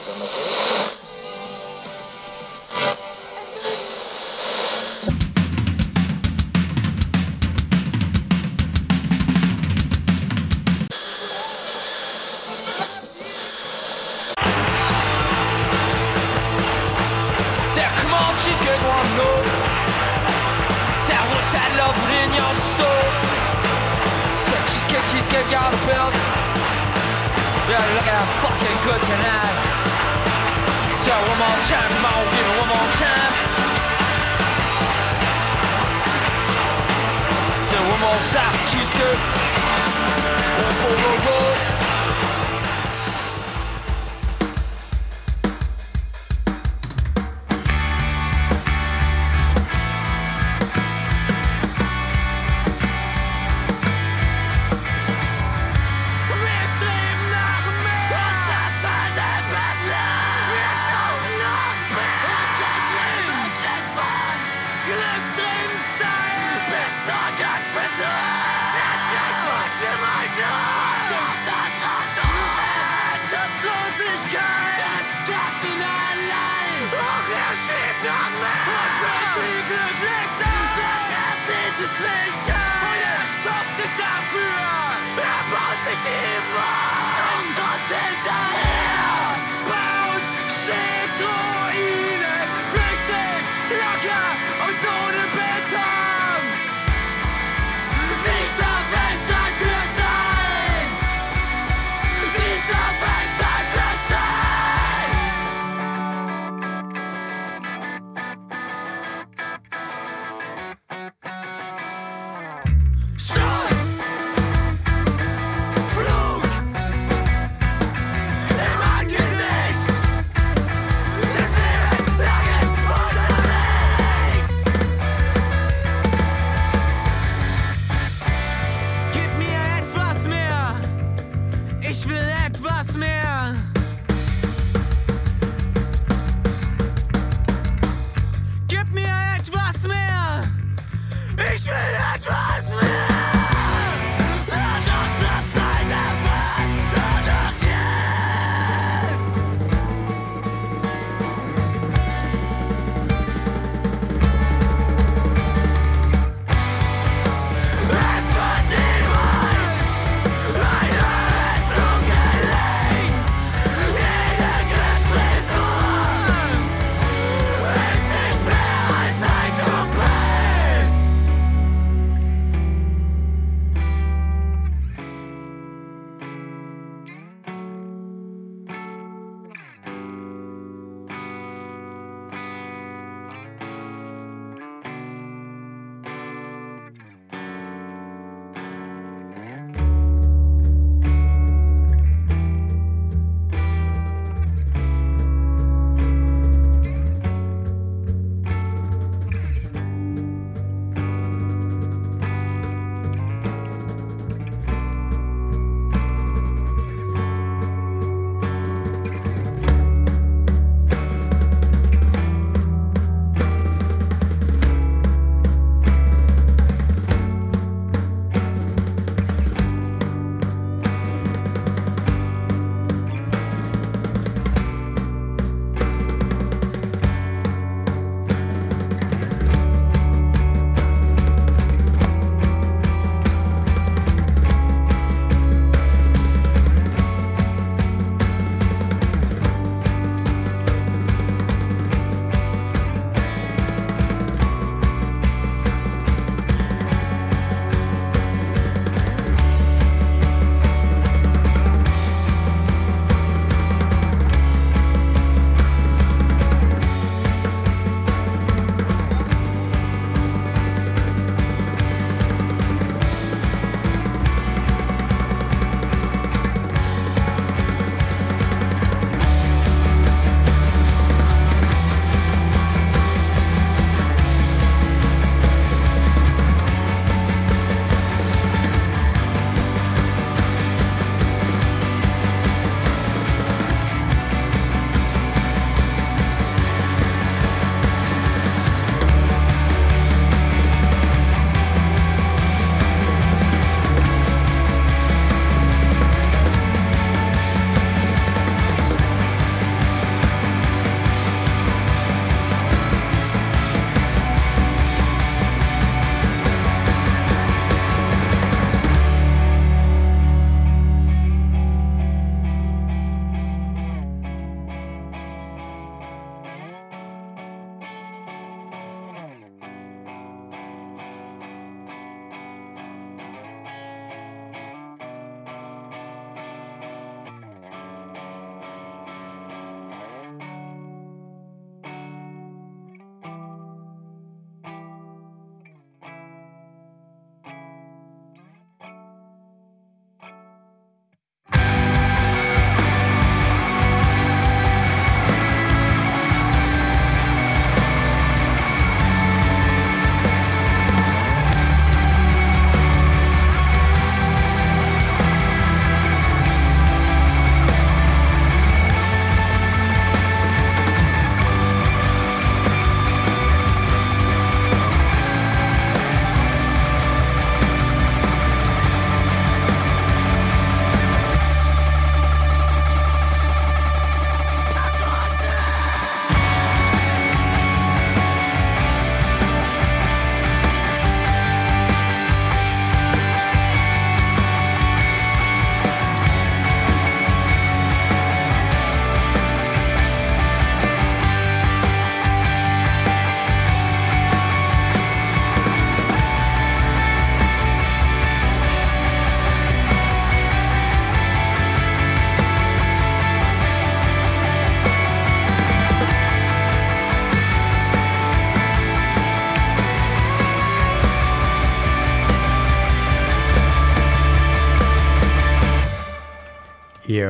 besonders ist.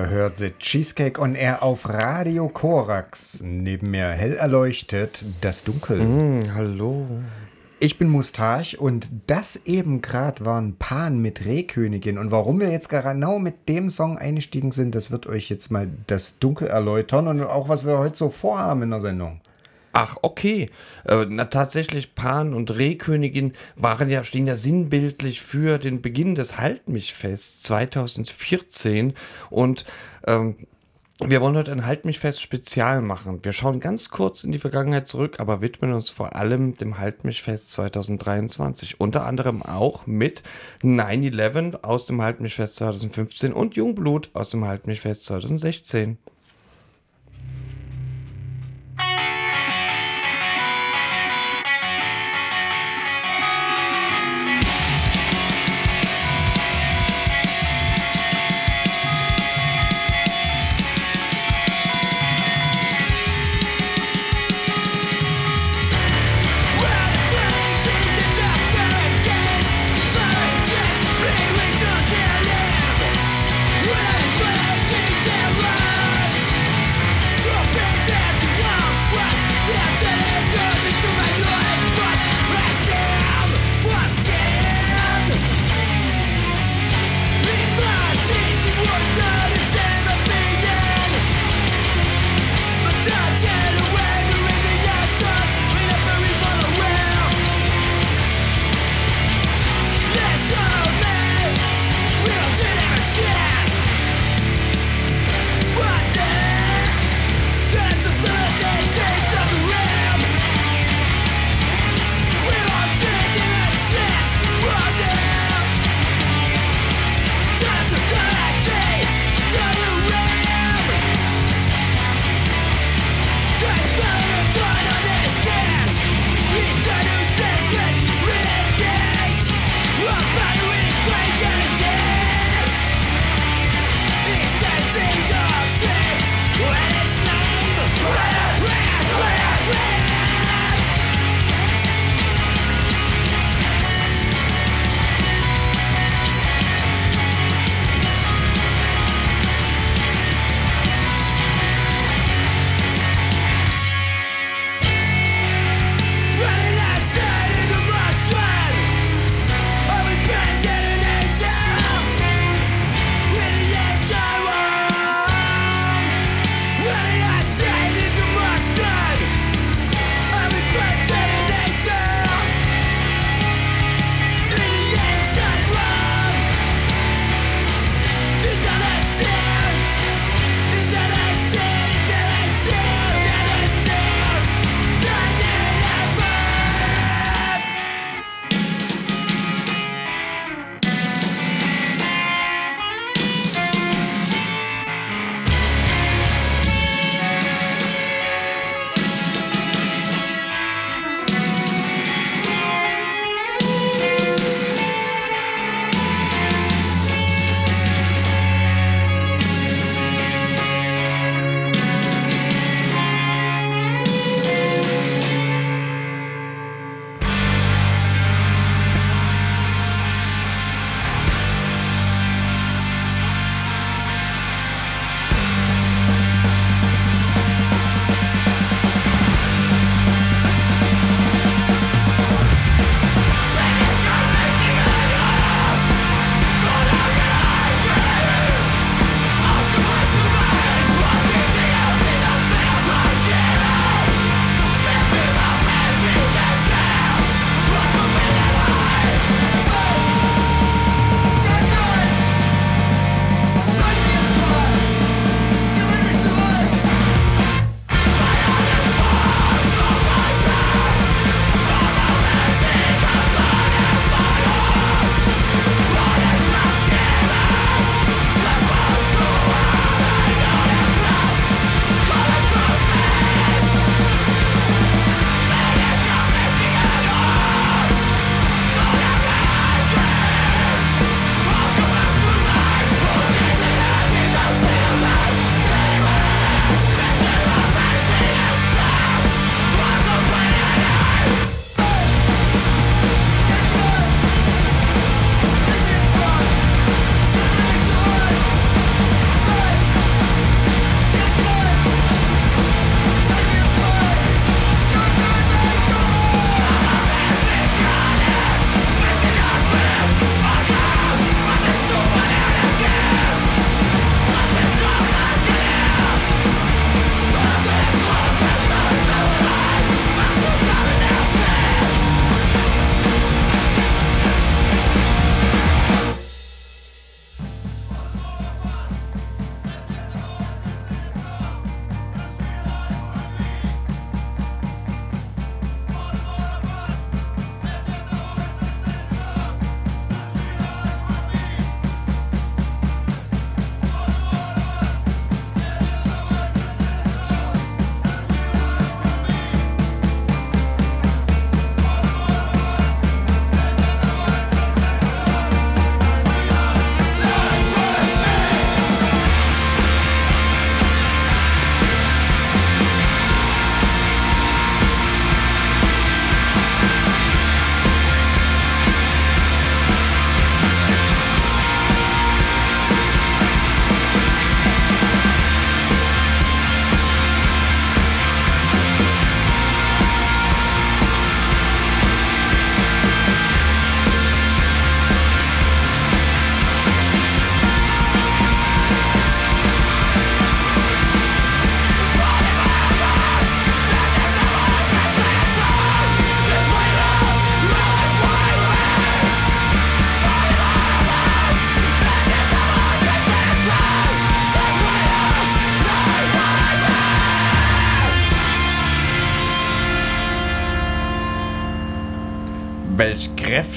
Ihr hört The Cheesecake on Air auf Radio Korax. Neben mir hell erleuchtet das Dunkel. Mm, hallo. Ich bin Mustache und das eben gerade waren Pan mit Rehkönigin. Und warum wir jetzt genau mit dem Song eingestiegen sind, das wird euch jetzt mal das Dunkel erläutern und auch was wir heute so vorhaben in der Sendung. Ach, okay. Äh, na, tatsächlich, Pan und Rehkönigin waren ja, stehen ja sinnbildlich für den Beginn des Halt mich fest 2014. Und ähm, wir wollen heute ein Halt mich fest Spezial machen. Wir schauen ganz kurz in die Vergangenheit zurück, aber widmen uns vor allem dem Halt mich fest 2023. Unter anderem auch mit 9-11 aus dem Halt mich fest 2015 und Jungblut aus dem Halt mich fest 2016.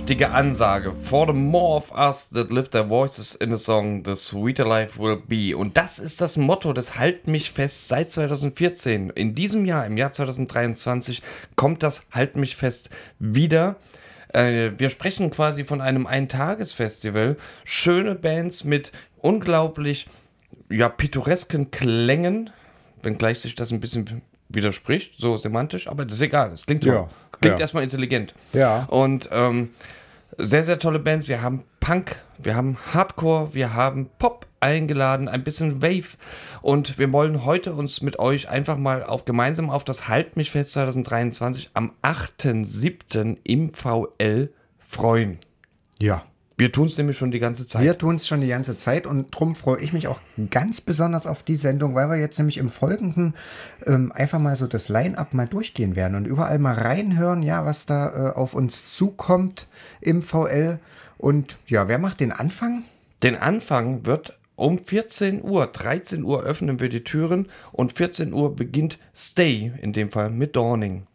Kräftige Ansage. For the more of us that lift their voices in a song, the sweeter life will be. Und das ist das Motto des Halt mich fest seit 2014. In diesem Jahr, im Jahr 2023, kommt das Halt mich fest wieder. Äh, wir sprechen quasi von einem Eintagesfestival. Schöne Bands mit unglaublich ja, pittoresken Klängen, wenngleich sich das ein bisschen widerspricht, so semantisch, aber das ist egal. Es klingt so. Ja, Klingt ja. erstmal intelligent. Ja. Und ähm, sehr, sehr tolle Bands. Wir haben Punk, wir haben Hardcore, wir haben Pop eingeladen, ein bisschen Wave. Und wir wollen heute uns mit euch einfach mal auf gemeinsam auf das Halt mich fest 2023 am 8.7. im VL freuen. Ja. Wir tun es nämlich schon die ganze Zeit. Wir tun es schon die ganze Zeit und darum freue ich mich auch ganz besonders auf die Sendung, weil wir jetzt nämlich im Folgenden ähm, einfach mal so das Line-Up mal durchgehen werden und überall mal reinhören, ja, was da äh, auf uns zukommt im VL. Und ja, wer macht den Anfang? Den Anfang wird um 14 Uhr, 13 Uhr öffnen wir die Türen und 14 Uhr beginnt Stay, in dem Fall mit Dawning. Dawning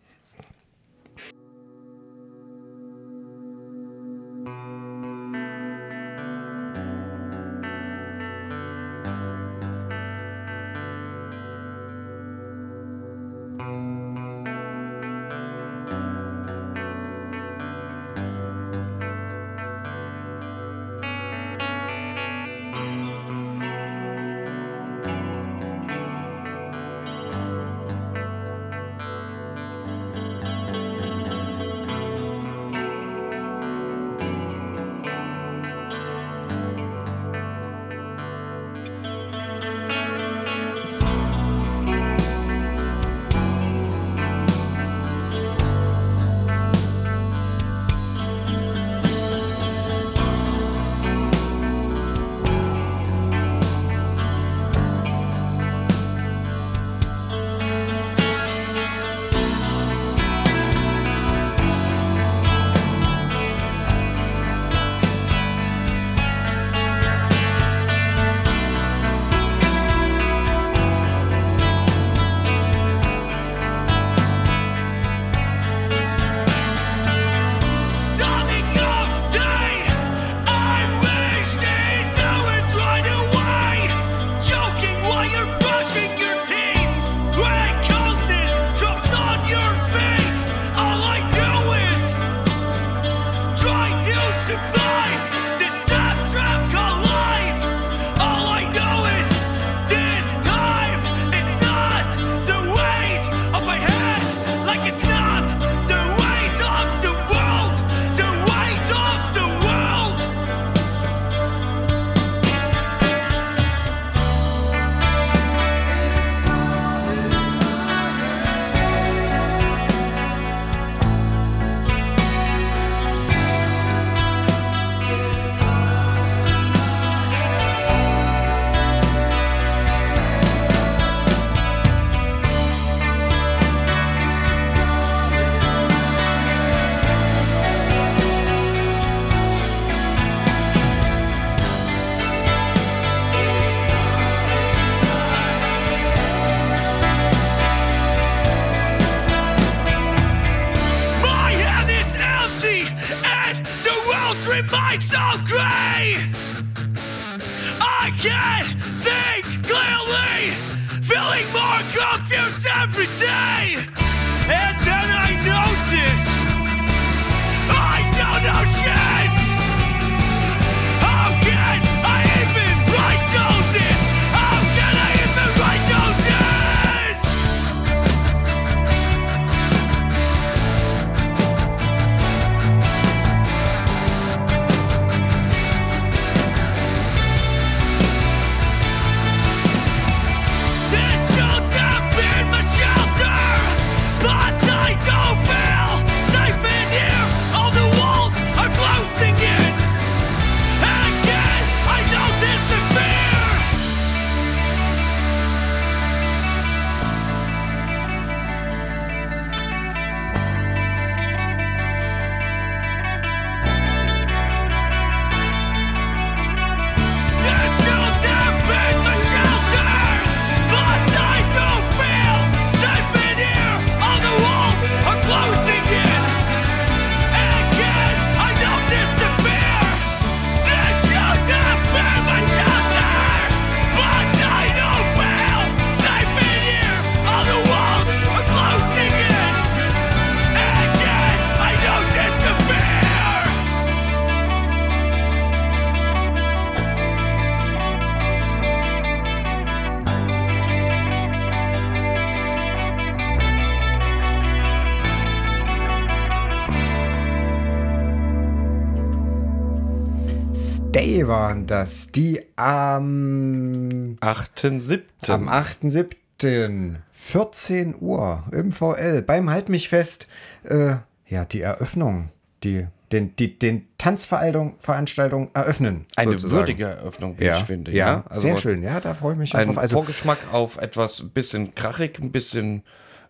waren das, die am, 8.7. am 8.7. 14 Uhr im VL beim Halt mich fest, äh, ja, die Eröffnung, die, den, die, den Tanzveranstaltung eröffnen. Eine sozusagen. würdige Eröffnung, wie ja, ich finde. Ja, Also sehr schön. Ja, da freue ich mich Ein drauf. Also, Vorgeschmack auf etwas ein bisschen krachig, ein bisschen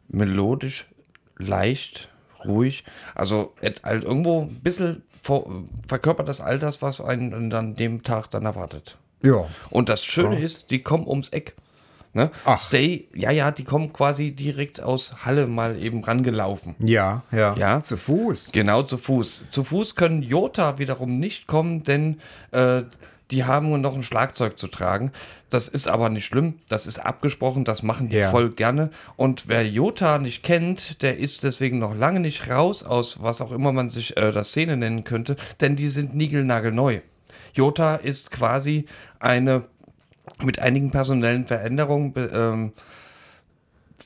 melodisch, leicht, ruhig. Also halt irgendwo ein bisschen verkörpert das all das, was einen an dem Tag dann erwartet. ja. Und das Schöne Ja. ist, die kommen ums Eck. Ne? Ach. Stay, ja, ja, die kommen quasi direkt aus Halle mal eben rangelaufen. Ja, ja. Ja. Zu Fuß. Genau, zu Fuß. Zu Fuß können Jota wiederum nicht kommen, denn äh, die haben noch ein Schlagzeug zu tragen. Das ist aber nicht schlimm, das ist abgesprochen, das machen die Ja. voll gerne. Und wer Jota nicht kennt, der ist deswegen noch lange nicht raus aus, was auch immer man sich äh, das Szene nennen könnte, denn die sind niegelnagelneu. Jota ist quasi eine mit einigen personellen Veränderungen ähm,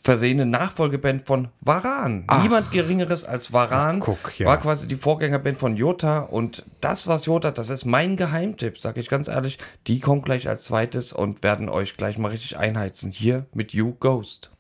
versehene Nachfolgeband von Varan. Niemand Geringeres als Varan Ach, guck, ja. war quasi die Vorgängerband von Jota. Und das, was Jota, das ist mein Geheimtipp, sage ich ganz ehrlich. Die kommen gleich als zweites und werden euch gleich mal richtig einheizen. Hier mit You Ghost.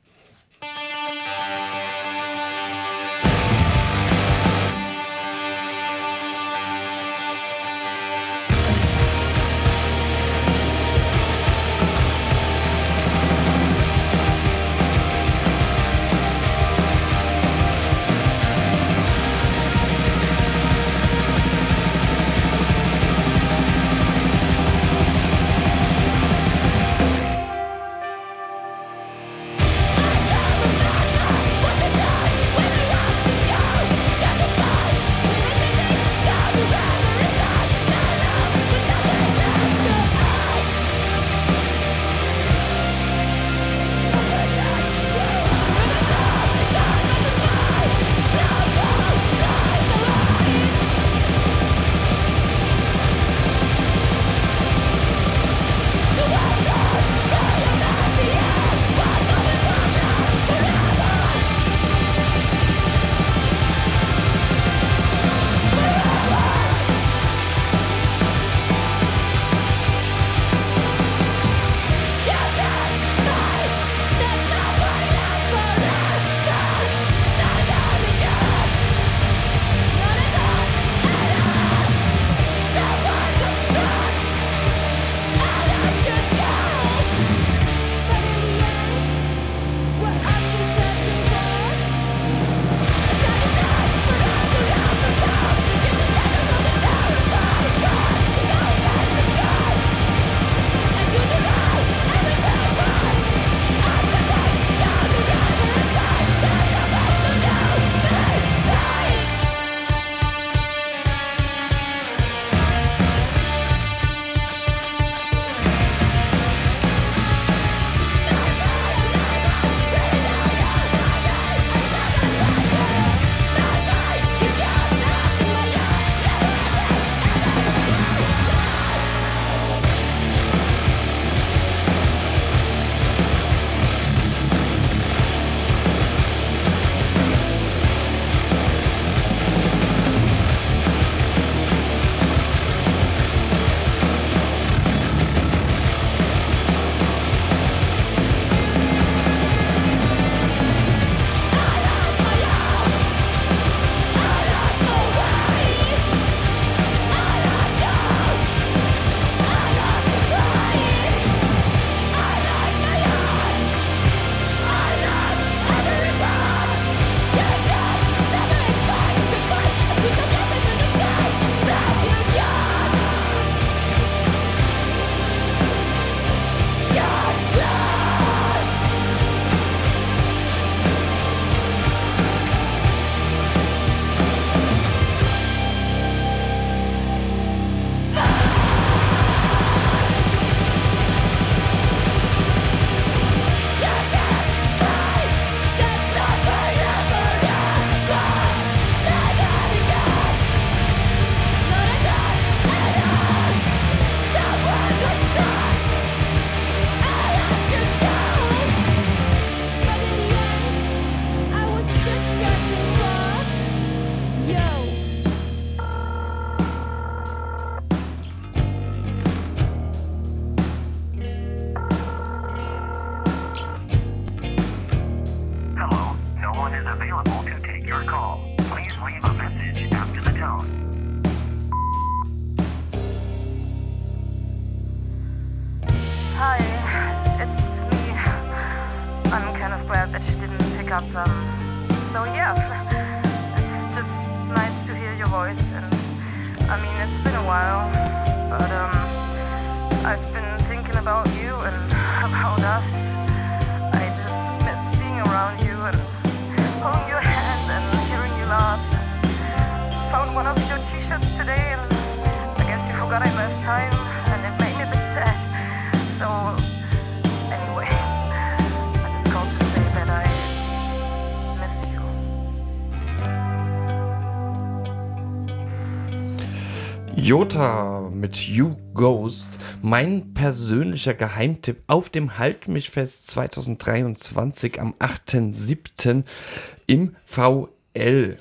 Jota mit You Ghost, mein persönlicher Geheimtipp auf dem Halt mich fest 2023 am 8.7. im VL.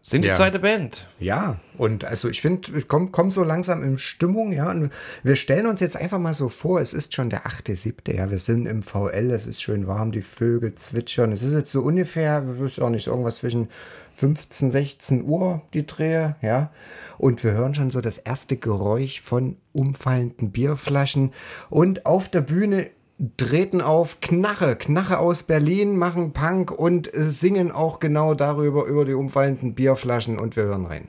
Sind die Ja. zweite Band. Ja, und also ich finde, ich komme komm so langsam in Stimmung, ja. Und wir stellen uns jetzt einfach mal so vor, es ist schon der 8.7., ja. Wir sind im VL, es ist schön warm, die Vögel zwitschern. Es ist jetzt so ungefähr, wir wissen auch nicht, irgendwas zwischen 15, 16 Uhr, die Drehe, ja. Und wir hören schon so das erste Geräusch von umfallenden Bierflaschen. Und auf der Bühne treten auf Knache, Knache aus Berlin, machen Punk und äh, singen auch genau darüber, über die umfallenden Bierflaschen und wir hören rein.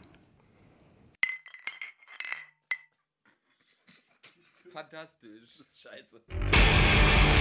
Fantastisch, das ist scheiße.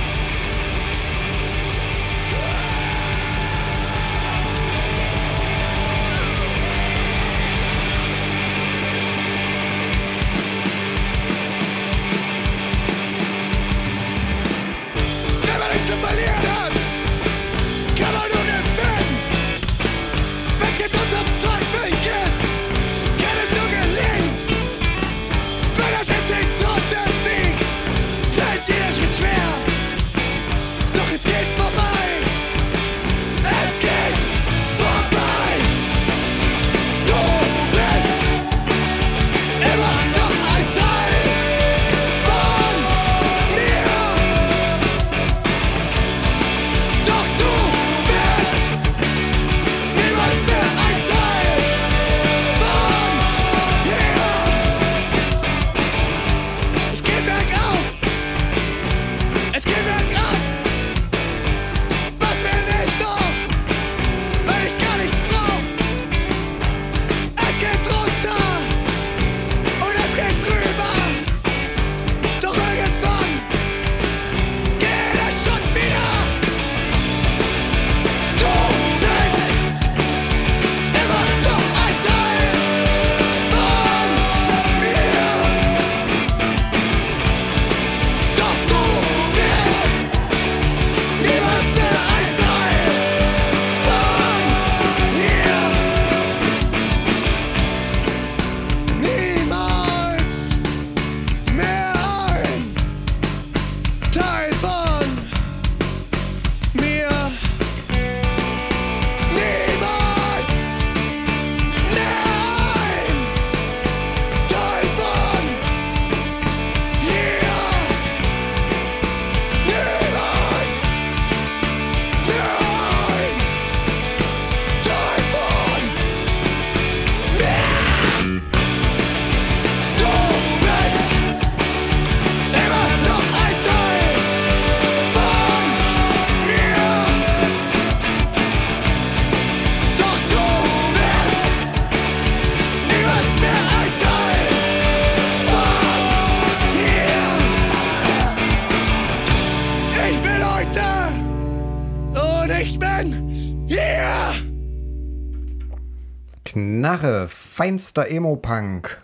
Knarre, feinster Emo-Punk.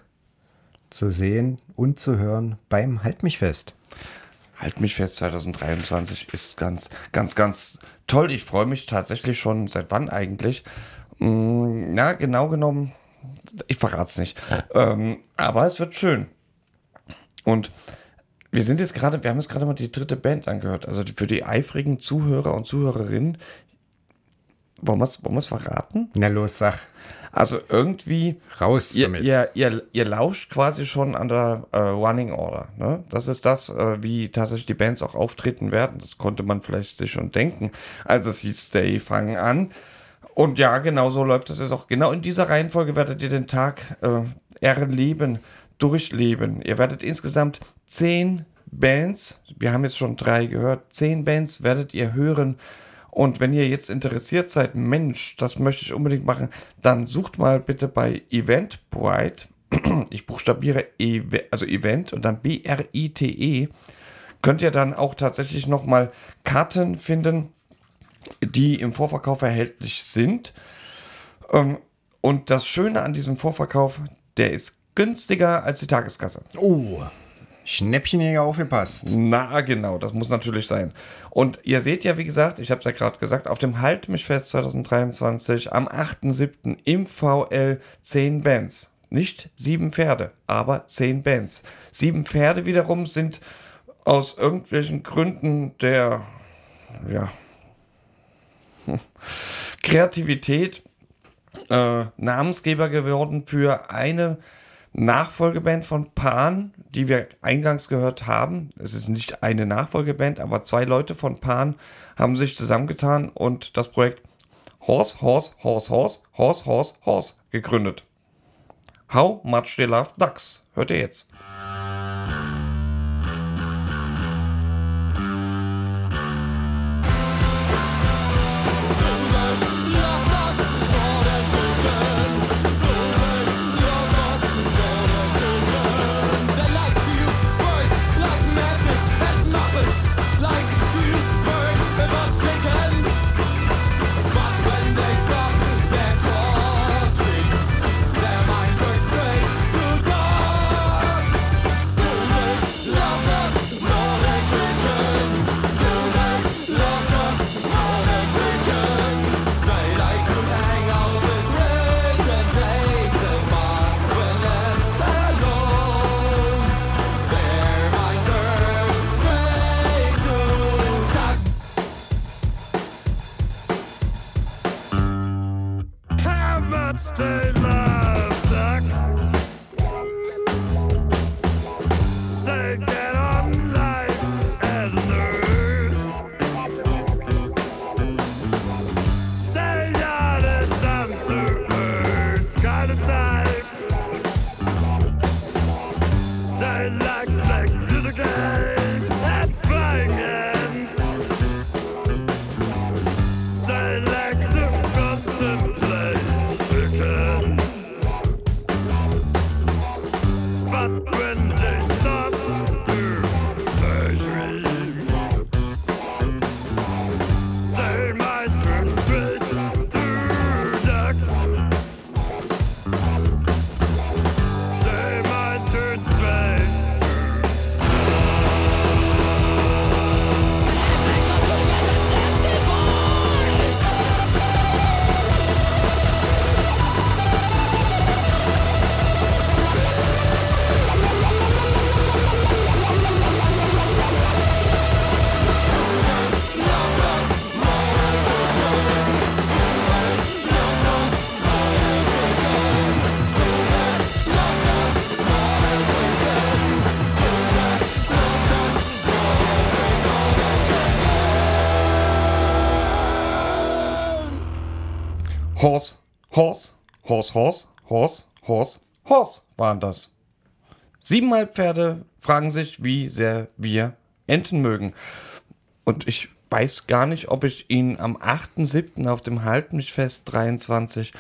Zu sehen und zu hören beim Halt mich fest. Halt mich fest, 2023 ist ganz, ganz, ganz toll. Ich freue mich tatsächlich schon, seit wann eigentlich? Mm, Na, genau genommen, ich verrate es nicht. Ähm, aber es wird schön. Und wir sind jetzt gerade, wir haben jetzt gerade mal die dritte Band angehört. Also für die eifrigen Zuhörer und Zuhörerinnen, wollen wir es wollen wir's verraten? Na los, sag. Also irgendwie Raus ihr, damit. ihr, ihr, ihr lauscht quasi schon an der äh, Running Order. Ne? Das ist das, äh, wie tatsächlich die Bands auch auftreten werden. Das konnte man vielleicht sich schon denken, als es hieß Stay, fangen an. Und ja, genau so läuft es jetzt auch. Genau in dieser Reihenfolge werdet ihr den Tag äh, erleben, durchleben. Ihr werdet insgesamt zehn Bands, wir haben jetzt schon drei gehört, zehn Bands werdet ihr hören. Und wenn ihr jetzt interessiert seid, Mensch, das möchte ich unbedingt machen, dann sucht mal bitte bei Eventbrite. Ich buchstabiere Ev also Event und dann B-R-I-T-E. Könnt ihr dann auch tatsächlich nochmal Karten finden, die im Vorverkauf erhältlich sind. Ähm, und das Schöne an diesem Vorverkauf, der ist günstiger als die Tageskasse. Oh, Schnäppchenjäger aufgepasst. Na, genau, das muss natürlich sein. Und ihr seht ja, wie gesagt, ich habe es ja gerade gesagt, auf dem Halt mich fest 2023 am 8.7. im VL 10 Bands. Nicht sieben Pferde, aber zehn Bands. Sieben Pferde wiederum sind aus irgendwelchen Gründen der ja, Kreativität äh, Namensgeber geworden für eine Nachfolgeband von Pan, die wir eingangs gehört haben. Es ist nicht eine Nachfolgeband, aber zwei Leute von Pan haben sich zusammengetan und das Projekt Horse, Horse, Horse, Horse, Horse, Horse, Horse gegründet. How much they love ducks. Hört ihr jetzt. Horse, Horse, Horse, Horse, Horse, Horse, Horse waren das. Siebenmal Pferde fragen sich, wie sehr wir Enten mögen. Und ich weiß gar nicht, ob ich Ihnen am 8.7. auf dem Halt mich fest 23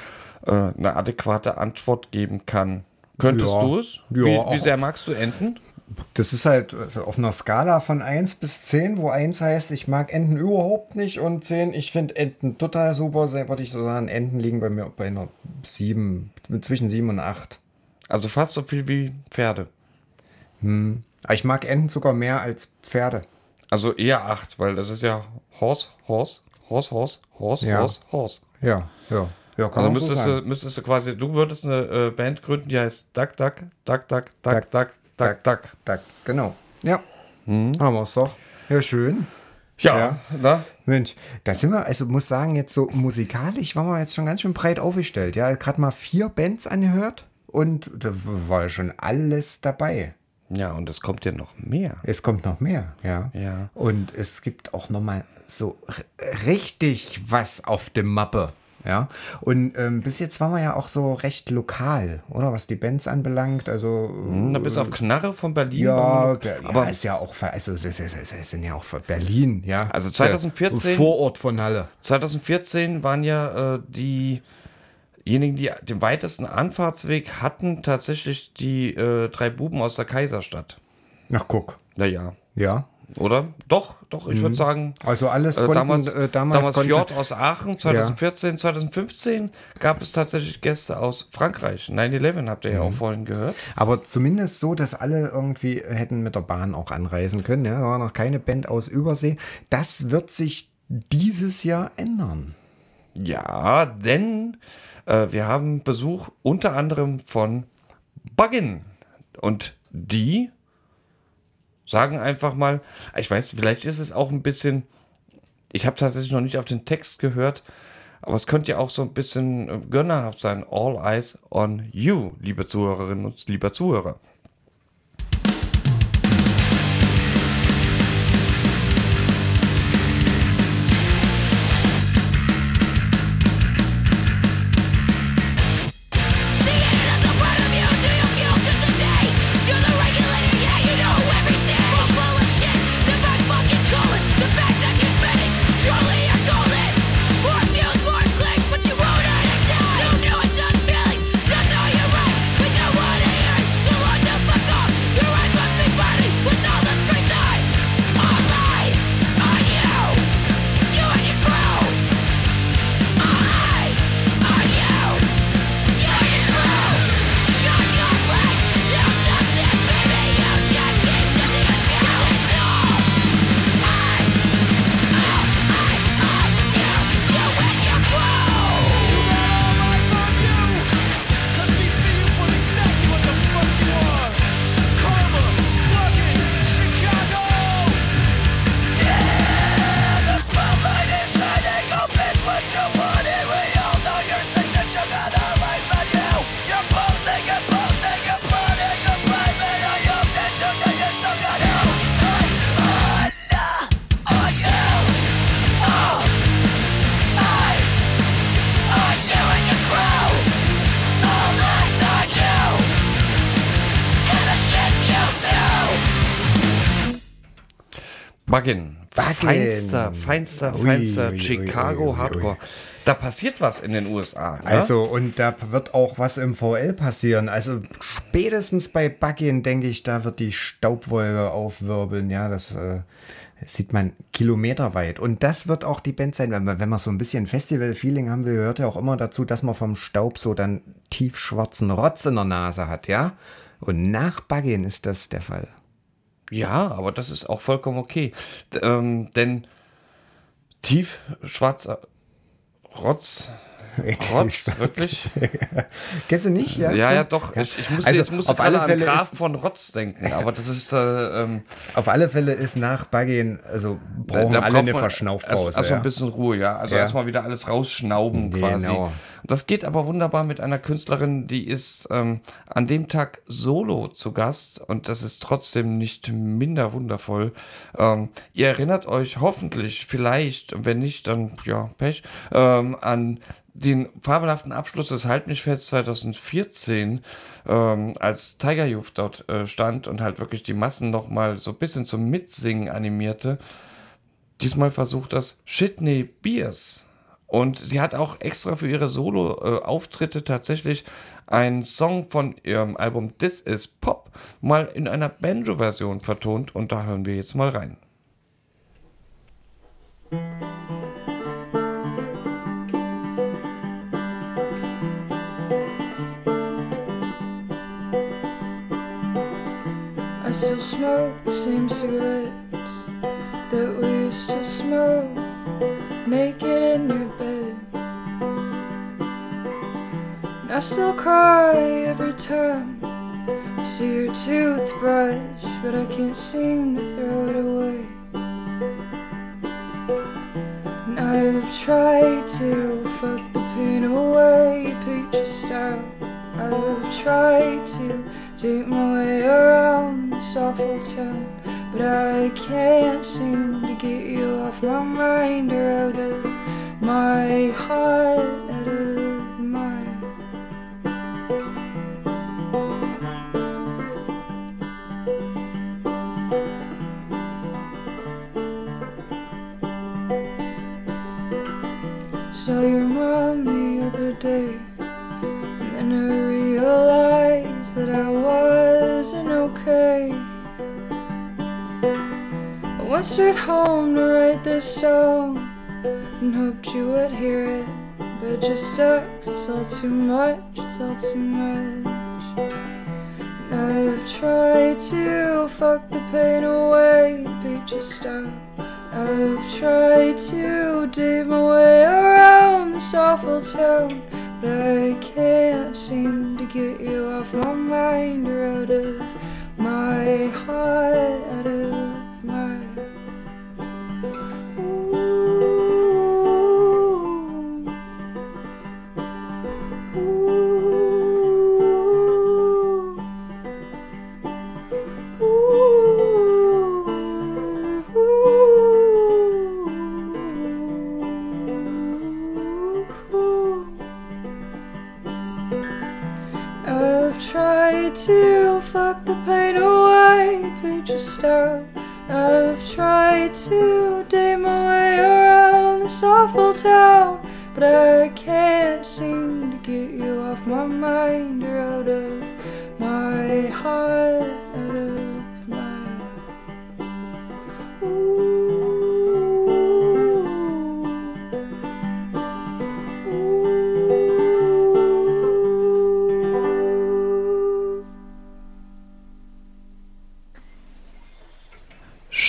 äh, eine adäquate Antwort geben kann. Könntest Ja. du es? Ja, wie, wie sehr magst du Enten? Das ist halt auf einer Skala von 1 bis 10, wo 1 heißt, ich mag Enten überhaupt nicht und 10, ich finde Enten total super, würde ich so sagen. Enten liegen bei mir bei einer 7, zwischen 7 und 8. Also fast so viel wie Pferde. Aber ich mag Enten sogar mehr als Pferde. Also eher acht, weil das ist ja Horse, Horse, Horse, Horse, Horse, Ja. Horse, Horse. Ja, ja. Ja, kann Also man so müsstest du, müsstest du quasi, du würdest eine äh, Band gründen, die heißt Duck, Duck, Duck, Duck, Duck, Duck, Duck, Duck, Duck. Da, genau. Ja. Haben wir es doch. Ja, schön. Ja, Ja. na? Mensch, da sind wir, also muss sagen, jetzt so musikalisch waren wir jetzt schon ganz schön breit aufgestellt. Ja, gerade mal vier Bands angehört und da war schon alles dabei. Ja, und es kommt ja noch mehr. Es kommt noch mehr, ja. Ja. Und es gibt auch noch mal so richtig was auf der Mappe. Ja, und ähm, bis jetzt waren wir ja auch so recht lokal, oder was die Bands anbelangt. Also Na, bis auf Knarre von Berlin. ja, aber aber ist ja auch, also das, das, das, sind ja auch für Berlin, ja. Also Ist ja 2014 Vorort von Halle. 2014 waren ja äh, diejenigen, die den weitesten Anfahrtsweg hatten, tatsächlich die äh, drei Buben aus der Kaiserstadt. Ach guck, Naja, ja. Oder? Doch, doch, ich würde sagen. Also alles äh, konnten, damals, äh, damals, damals konnte, Fjord aus Aachen, 2014, 2015 gab es tatsächlich Gäste aus Frankreich. 9-11 habt ihr ja auch vorhin gehört. Aber zumindest so, dass alle irgendwie hätten mit der Bahn auch anreisen können. Ja, da war noch keine Band aus Übersee. Das wird sich dieses Jahr ändern. Ja, denn äh, wir haben Besuch unter anderem von Buggin. Und die sagen einfach mal, ich weiß, vielleicht ist es auch ein bisschen, ich habe tatsächlich noch nicht auf den Text gehört, aber es könnte ja auch so ein bisschen äh, gönnerhaft sein. All eyes on you, liebe Zuhörerinnen und lieber Zuhörer. Buggin. Buggin. Feinster, feinster, feinster ui, Chicago ui, ui. Hardcore. Da passiert was in den USA. Ne? Also, und da wird auch was im VL passieren. Also, spätestens bei Buggin, denke ich, da wird die Staubwolke aufwirbeln. Ja, das äh, sieht man kilometerweit. Und das wird auch die Band sein. Wenn man, wenn man so ein bisschen Festival-Feeling haben will, gehört ja auch immer dazu, dass man vom Staub so dann tiefschwarzen Rotz in der Nase hat, ja? Und nach Buggin ist das der Fall. Ja, aber das ist auch vollkommen okay. D ähm, denn tief schwarzer Rotz. Rotz, wirklich? Kennst du nicht? Ja, Ja, ja, doch. Ich, ich musste, Also, jetzt musste auf alle Fälle an Graf von Rotz denken, aber das ist äh, ähm, Auf alle Fälle ist nach Buggin, also brauchen da alle braucht eine Verschnaufpause. Erst, erst ja. ein bisschen Ruhe, ja. Also Ja. erstmal wieder alles rausschnauben quasi. Das geht aber wunderbar mit einer Künstlerin, die ist ähm, an dem Tag solo zu Gast und das ist trotzdem nicht minder wundervoll. Ähm, ihr erinnert euch hoffentlich, vielleicht, wenn nicht, dann ja, Pech, ähm, an den fabelhaften Abschluss des Halbnichtfests 2014, ähm, als Tiger Youth dort äh, stand und halt wirklich die Massen nochmal so ein bisschen zum Mitsingen animierte. Diesmal versucht das Shitney Beers. Und sie hat auch extra für ihre Solo-Auftritte tatsächlich einen Song von ihrem Album This Is Pop mal in einer Banjo-Version vertont. Und da hören wir jetzt mal rein. I still smoke the same cigarettes that we used to smoke naked in your bed. And I still cry every time I see your toothbrush, but I can't seem to throw it away. And I've tried to fuck the pain away, picture style. I've tried to take my way around this awful town, but I can't seem to get you off my mind or out of my heart, Stayed home to write this song and hoped you would hear it. But it just sucks, it's all too much, it's all too much. And I've tried to fuck the pain away, picture stop. I've tried to dig my way around this awful town, but I can't seem to get you off my mind or out of my heart, out of my.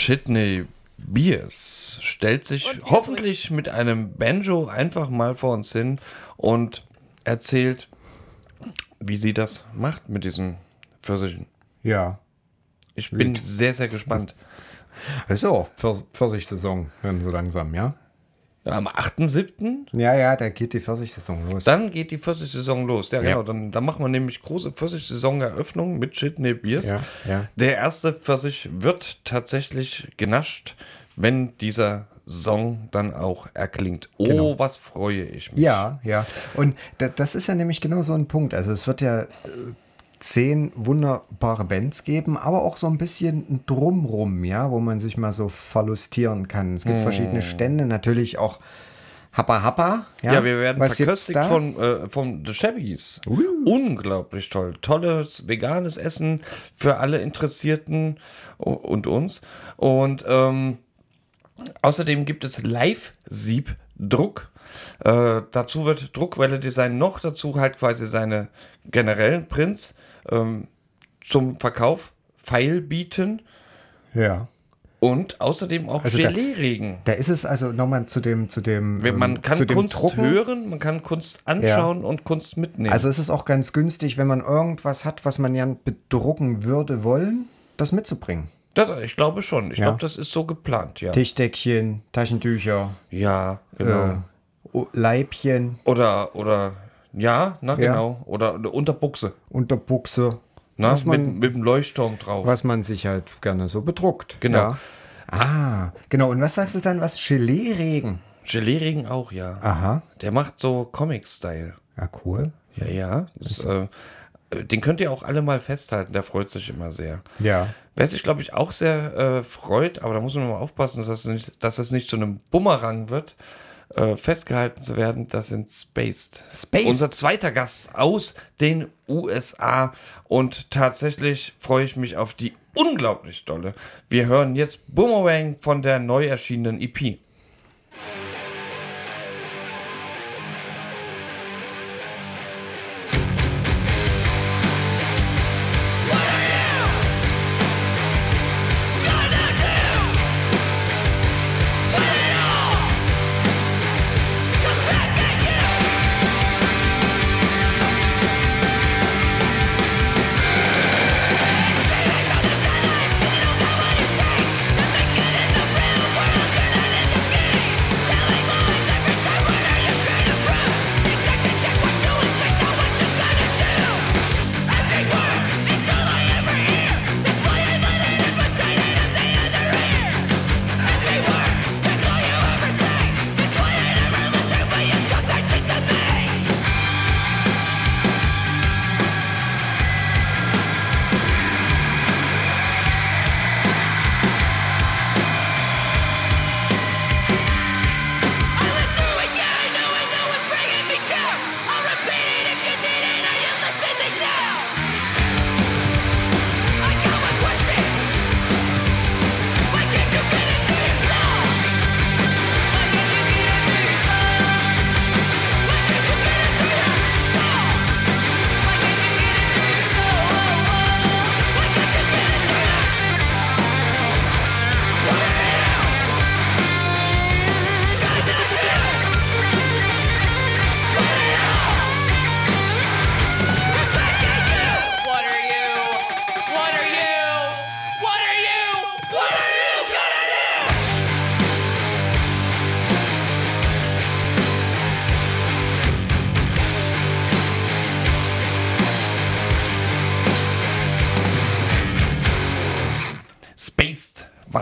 Sidney Beers stellt sich hoffentlich mit einem Banjo einfach mal vor uns hin und erzählt, wie sie das macht mit diesen Pfirsichen. Ja. Ich bin sehr, sehr gespannt. So, Pfirs- Pfirsichsaison dann so langsam, ja? Am 8.7. Ja, ja, da geht die Pfirsichsaison los. Dann geht die Pfirsich-Saison los. Ja, Ja. genau. Dann, dann machen wir nämlich große Pfirsich-Saison-Eröffnung mit Sidney Beers. Ja, ja. Der erste Pfirsich wird tatsächlich genascht, wenn dieser Song dann auch erklingt. Oh, Genau. was freue ich mich. Ja, ja. Und da, das ist ja nämlich genau so ein Punkt. Also es wird ja äh, zehn wunderbare Bands geben, aber auch so ein bisschen drumrum, ja, wo man sich mal so verlustieren kann. Es gibt verschiedene Stände, natürlich auch Happa Happa. Ja, Ja, wir werden Was verköstigt von, äh, von The Shabbies. Unglaublich toll. Tolles veganes Essen für alle Interessierten und uns. Und ähm, außerdem gibt es Live-Sieb-Druck. Äh, dazu wird Druckwelle Design noch dazu halt quasi seine generellen Prints ähm, zum Verkauf feil bieten Ja. und außerdem auch Also da- Gelee-Regen. Da ist es also nochmal zu dem, zu dem, Wenn Man ähm, kann dem Kunst Drucken. hören, man kann Kunst anschauen und Kunst mitnehmen. Also es ist auch ganz günstig, wenn man irgendwas hat, was man ja bedrucken würde wollen, das mitzubringen. Das, ich glaube schon. Ich Ja. glaube, das ist so geplant, ja. Tischdeckchen, Taschentücher, Ja, genau. äh, Leibchen, Oder, oder, ja, na Ja. genau. Oder eine Unterbuchse. Unterbuchse, Na, was, man, mit, mit dem Leuchtturm drauf. was man sich halt gerne so bedruckt. Genau. Ja. Ah, genau. Und was sagst du dann? Was? Gelee-Regen? Gelee-Regen auch, ja. Aha. Der macht so Comic-Style. Ja, cool. Ja, ja. Das, äh, den könnt ihr auch alle mal festhalten. Der freut sich immer sehr. Ja. Wer sich, glaube ich, auch sehr äh, freut, aber da muss man mal aufpassen, dass das nicht, dass das nicht zu einem Bumerang wird, äh, festgehalten zu werden, das sind Spaced. Spaced. Unser zweiter Gast aus den USA. Und tatsächlich freue ich mich auf die unglaublich dolle. Wir hören jetzt Boomerang von der neu erschienenen EP.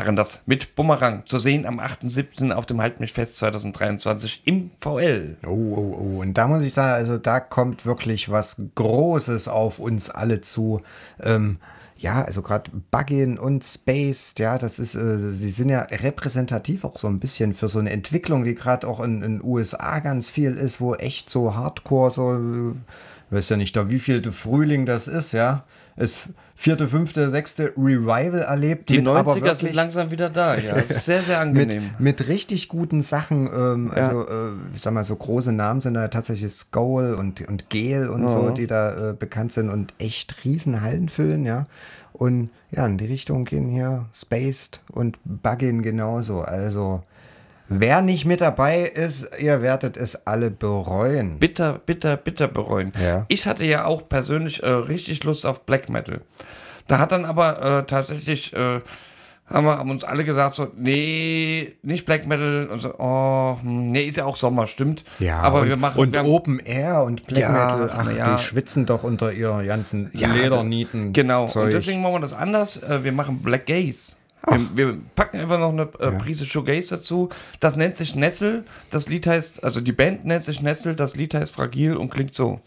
Waren das mit Bumerang zu sehen am 8.7. auf dem Halt mich fest 2023 im VL. Oh, oh, oh. Und da muss ich sagen, also da kommt wirklich was Großes auf uns alle zu. Ähm, ja, also gerade Buggin und Space, ja, das ist, äh, die sind ja repräsentativ auch so ein bisschen für so eine Entwicklung, die gerade auch in den USA ganz viel ist, wo echt so Hardcore, so, äh, weiß ja nicht, da wie viel Frühling das ist, ja. Es vierte, fünfte, sechste Revival erlebt. Die mit aber 90er sind langsam wieder da, ja. Sehr, sehr angenehm. mit, mit richtig guten Sachen, ähm, also äh, ich sag mal, so große Namen sind da tatsächlich Skull und, und Gel und so, die da äh, bekannt sind und echt riesen Hallen füllen, ja. Und ja, in die Richtung gehen hier Spaced und Buggin genauso. Also, wer nicht mit dabei ist, ihr werdet es alle bereuen. bitter, bitter, bitter bereuen. Ja. Ich hatte ja auch persönlich äh, richtig Lust auf Black Metal. Da hat dann aber äh, tatsächlich, äh, haben, wir, haben uns alle gesagt, so, nee, nicht Black Metal. Und so, oh, hm, nee, ist ja auch Sommer, stimmt. aber und, wir machen und wir haben- Open Air und Black Ja, Metal, ach, ja. die schwitzen doch unter ihr ganzen Ja, Ledernieten. Genau, Zeug. und deswegen machen wir das anders. Äh, Wir machen Black Gaze. Wir, wir packen einfach noch eine äh, Prise Shoegaze dazu. Das nennt sich Nessel. Das Lied heißt, also die Band nennt sich Nessel. Das Lied heißt Fragil und klingt so.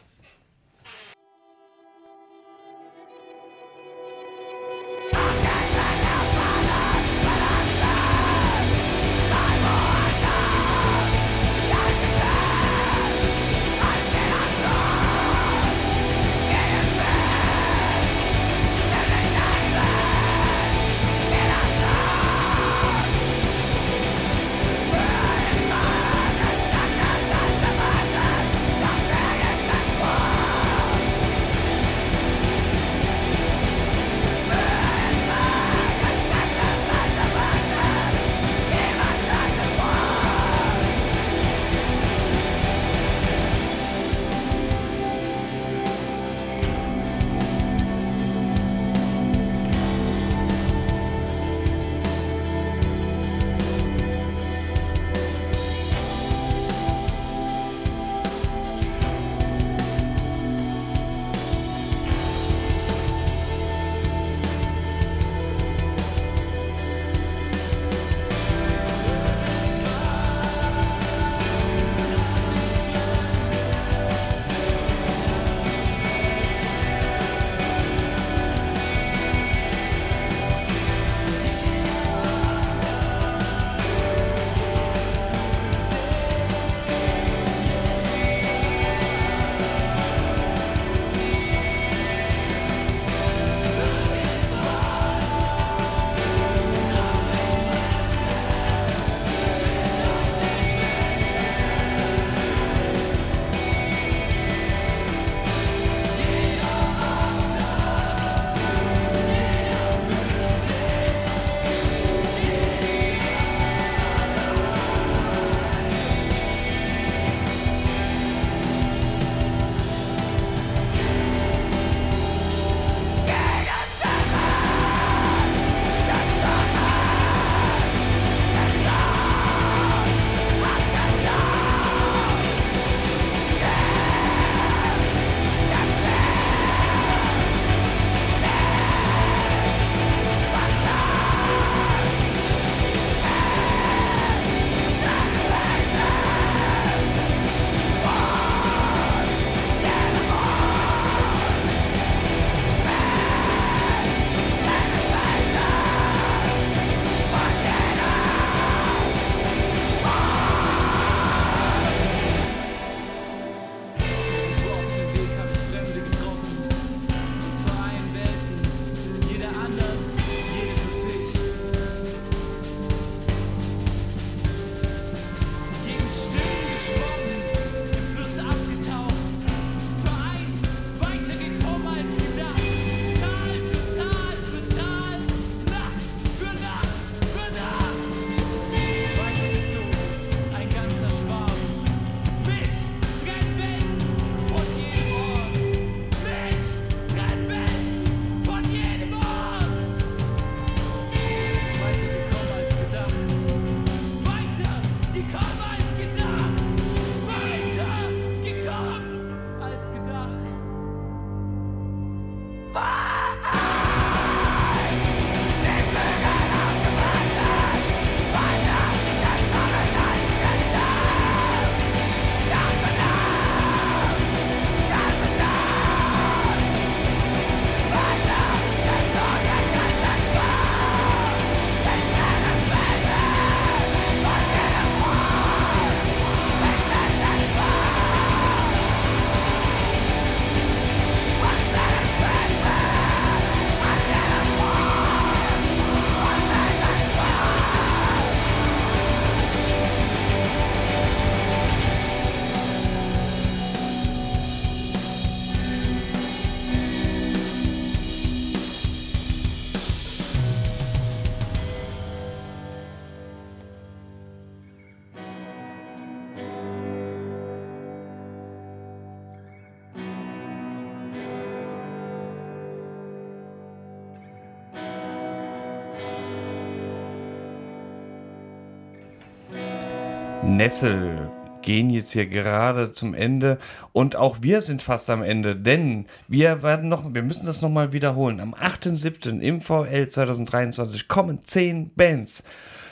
Nessel gehen jetzt hier gerade zum Ende und auch wir sind fast am Ende, denn wir werden noch, wir müssen das nochmal wiederholen. Am 8.7. im VL 2023 kommen 10 Bands.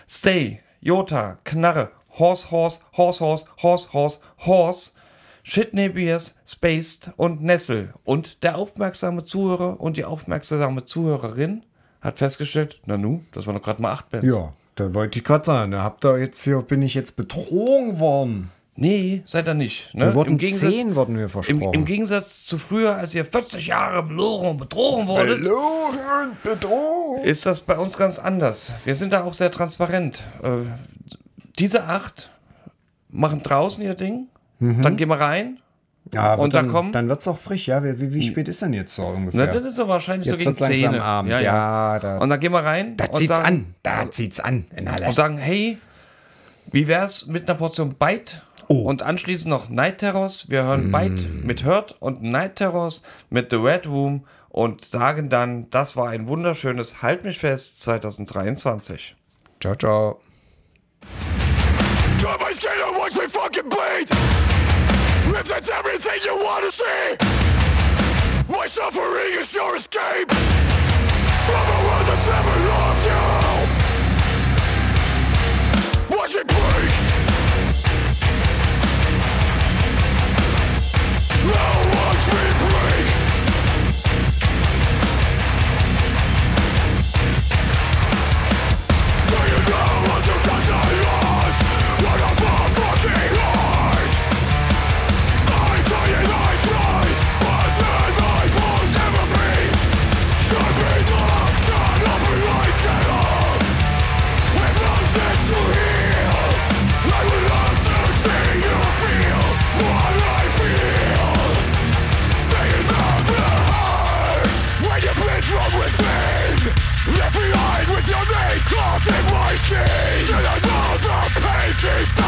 Stay, Jota, Knarre, Horse, Horse, Horse, Horse, Horse, Horse, Horse, Shitney Beers, Spaced und Nessel. Und der aufmerksame Zuhörer und die aufmerksame Zuhörerin hat festgestellt, na nu, das waren doch gerade mal acht Bands. Ja, da wollte ich gerade sagen, da habt ihr jetzt hier, bin ich jetzt betrogen worden. Nee, seid ihr nicht. Ne? Wir wurden Im Gegensatz- zehn, wurden wir Im, versprochen. Im Gegensatz zu früher, als ihr 40 Jahre belogen und betrogen wurdet, Verloren, bedroht. ist das bei uns ganz anders. Wir sind da auch sehr transparent. Äh, diese acht machen draußen ihr Ding, Mhm. dann gehen wir rein. Ja, aber Und da dann, kommen- dann wird es auch frisch, ja. Wie, wie, wie spät ist denn jetzt so ungefähr? Na, das ist so wahrscheinlich jetzt so gegen wird langsam 10. Abend. Ja, ja. Ja, da, Und dann gehen wir rein da zieht's sagen, an. Da zieht's an. In Halle. und sagen, hey, wie wär's mit einer Portion Bite? Oh. Und anschließend noch Night Terrors. Wir hören Bite mit Hurt und Night Terrors mit The Red Room und sagen dann, das war ein wunderschönes Halt mich fest 2023. Ciao, ciao. Skin and watch me fucking bleed. If that's everything you wanna see, my suffering is your escape from a world that's never loved you. Watch me break. Keys in another painting